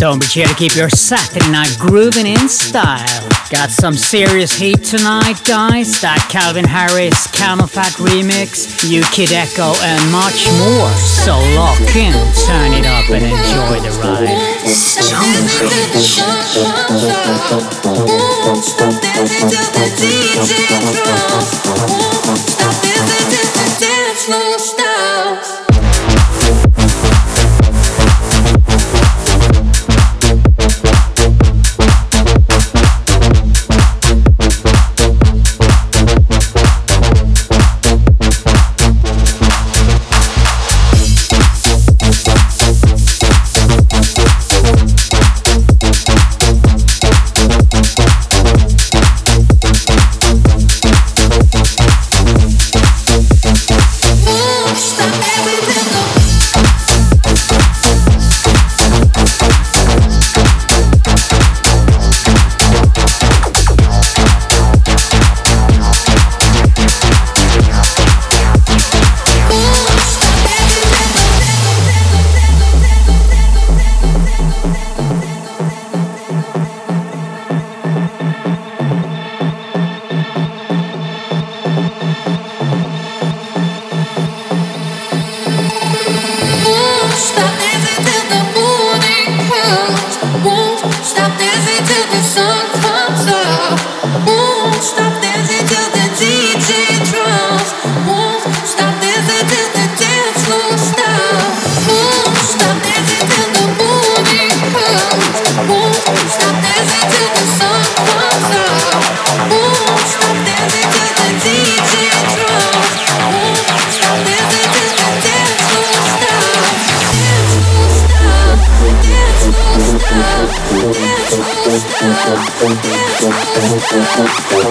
Stonebridge here to keep your Saturday night grooving in style. Got some serious heat tonight, guys. That Calvin Harris CamelPhat remix, You Kid Echo, and much more. So lock in, turn it up, and enjoy the ride. Stop Dance floor.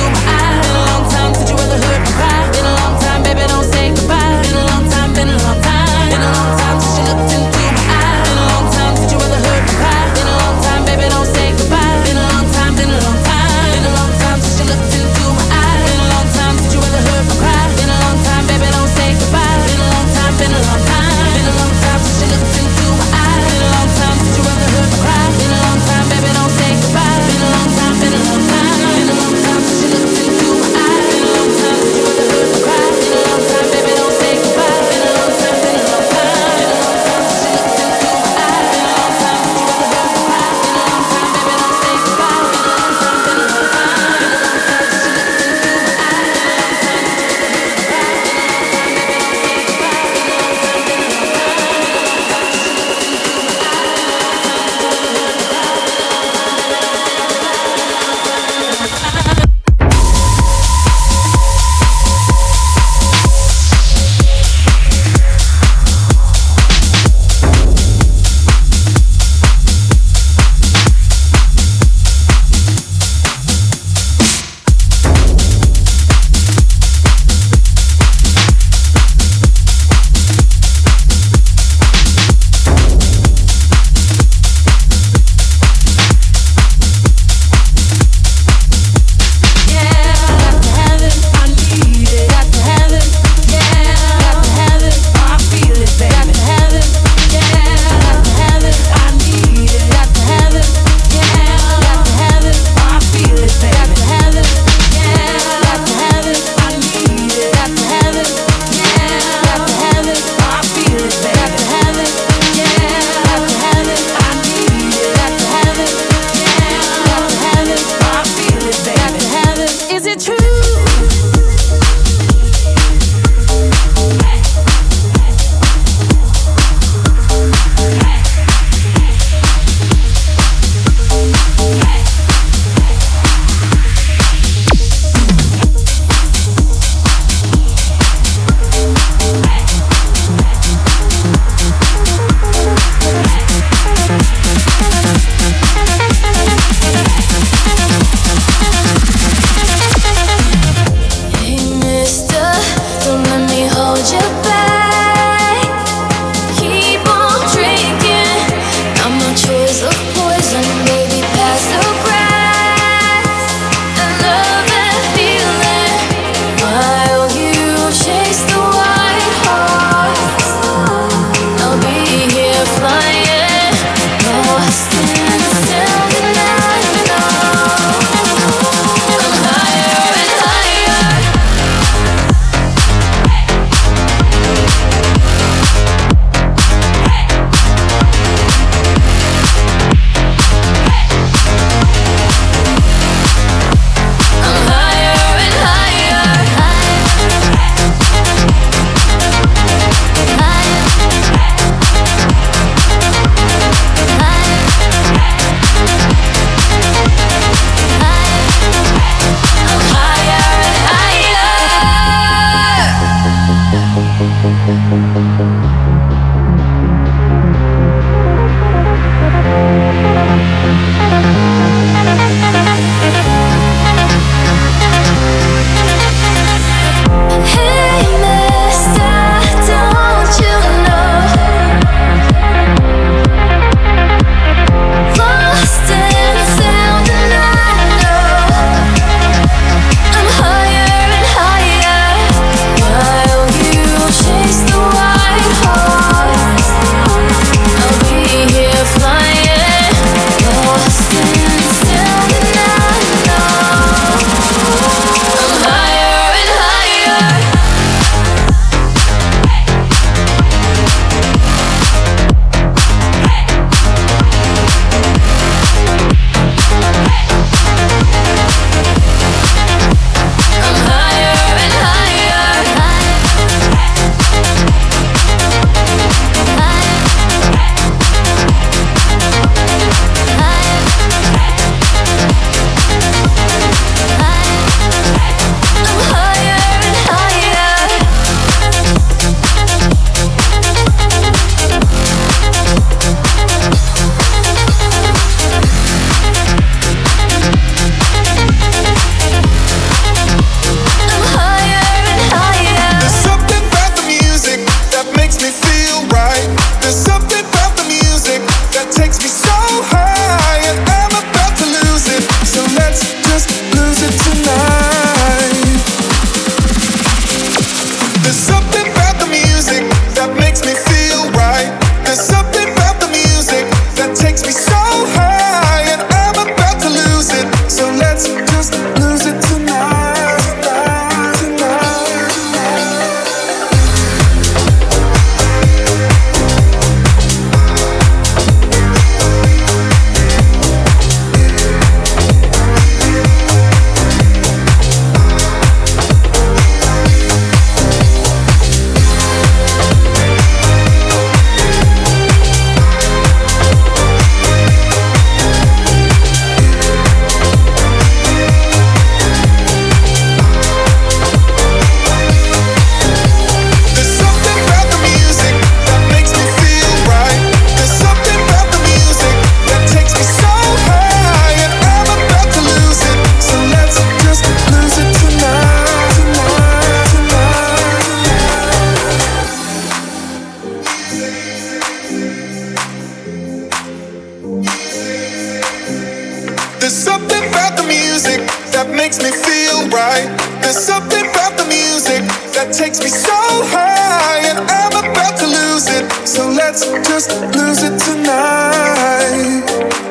that makes me feel right. There's something about the music that takes me so high, and I'm about to lose it. So let's just lose it tonight.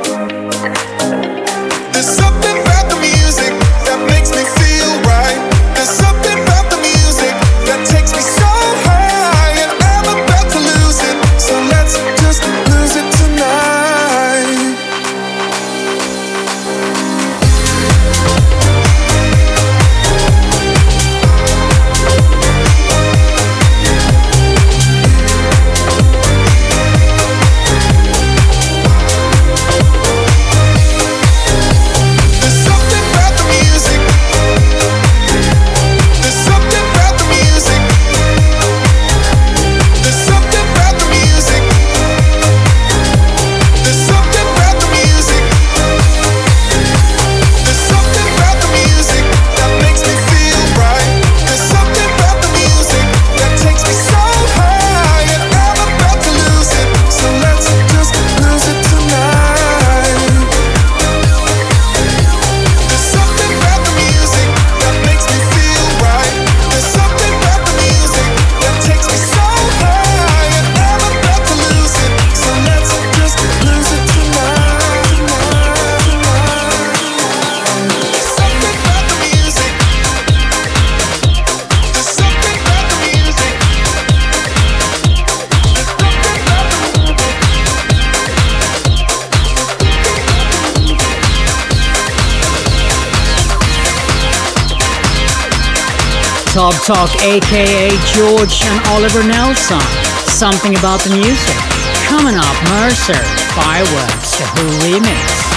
Top Talk, aka George and Oliver Nelson. Something about the music. Coming up, Mercer, Fireworks, The Who Remix.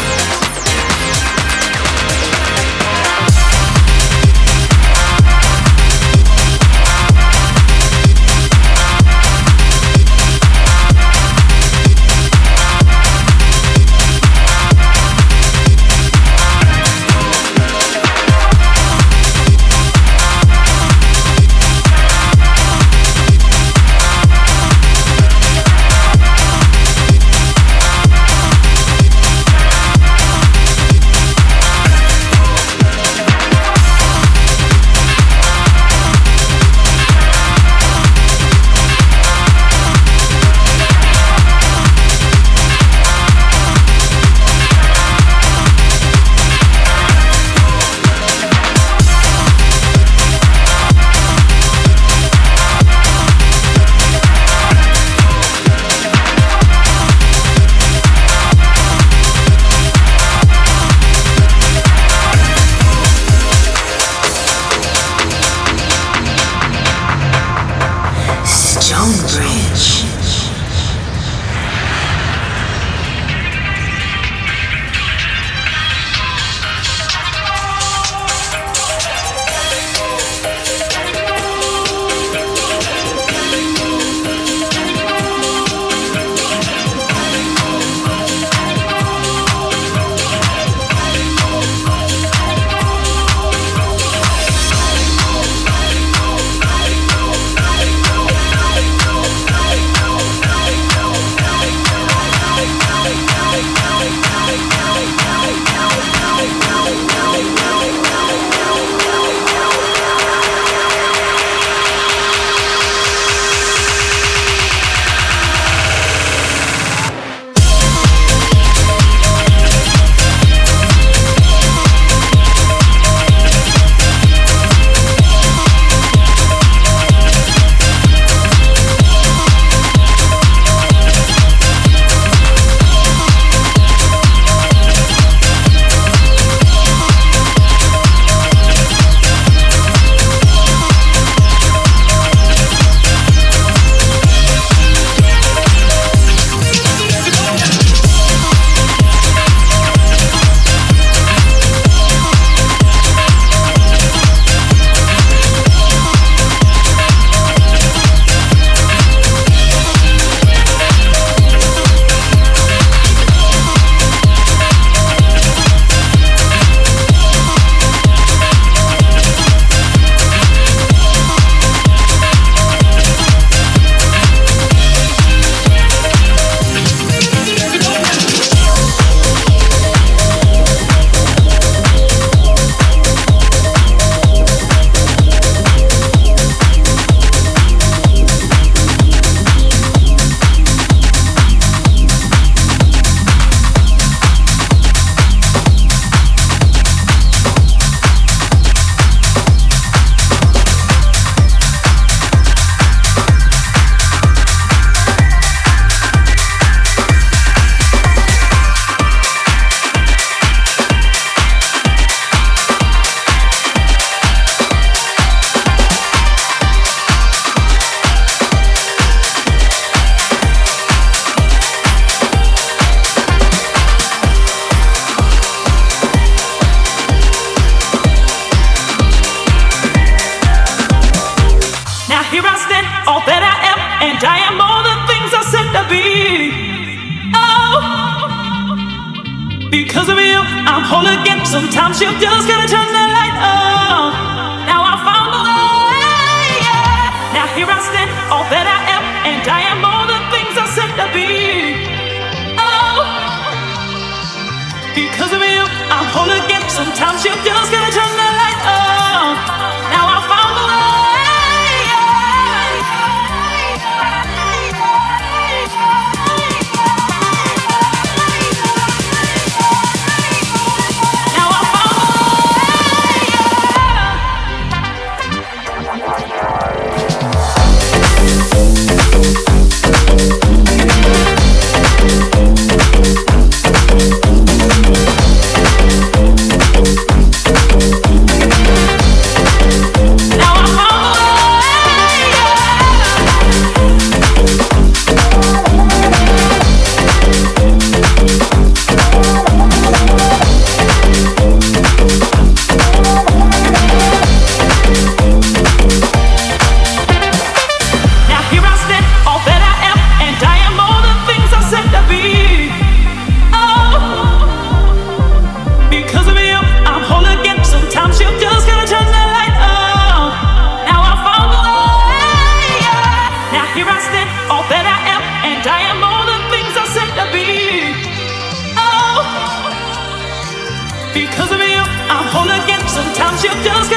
Because of you, I'm whole again. Sometimes you just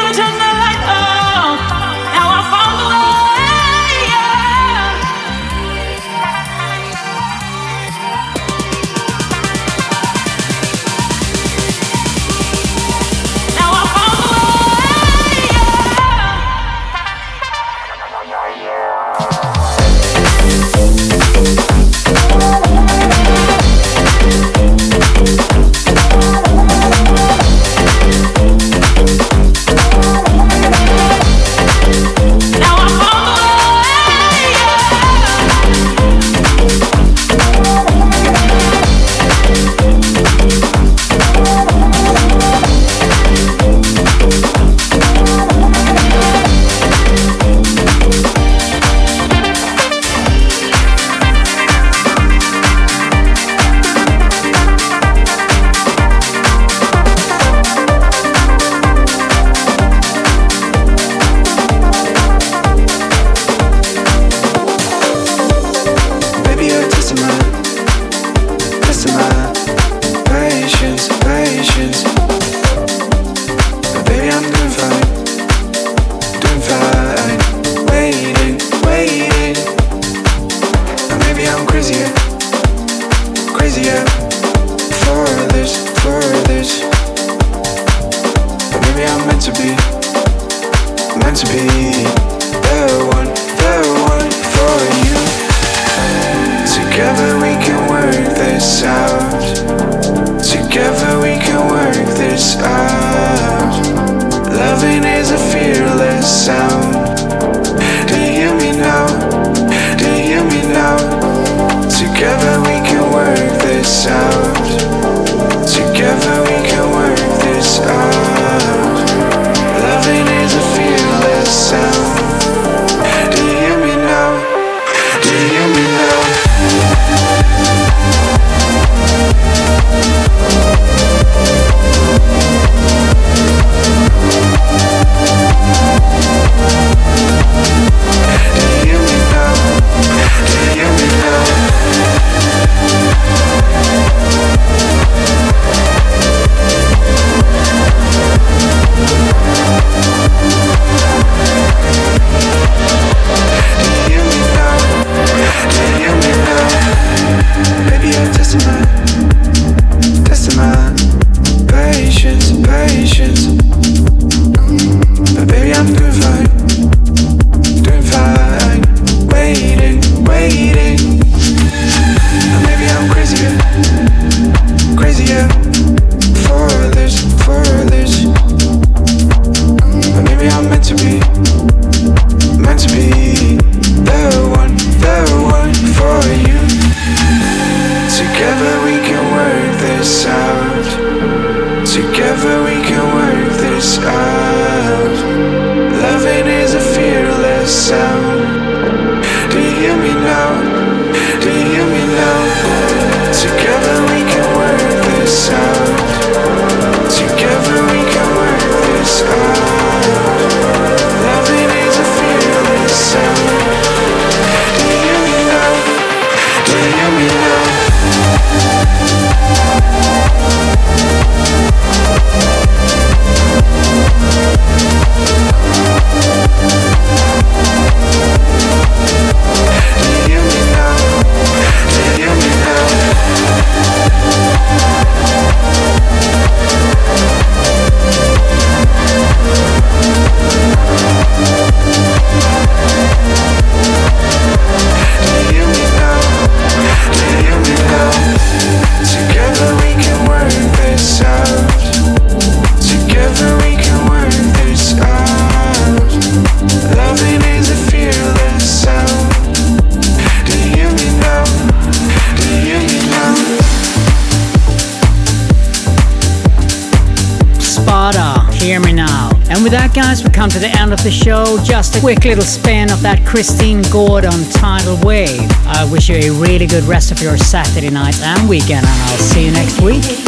quick little spin of that Christine Gordon tidal wave. I wish you a really good rest of your Saturday night and weekend, and I'll see you next week.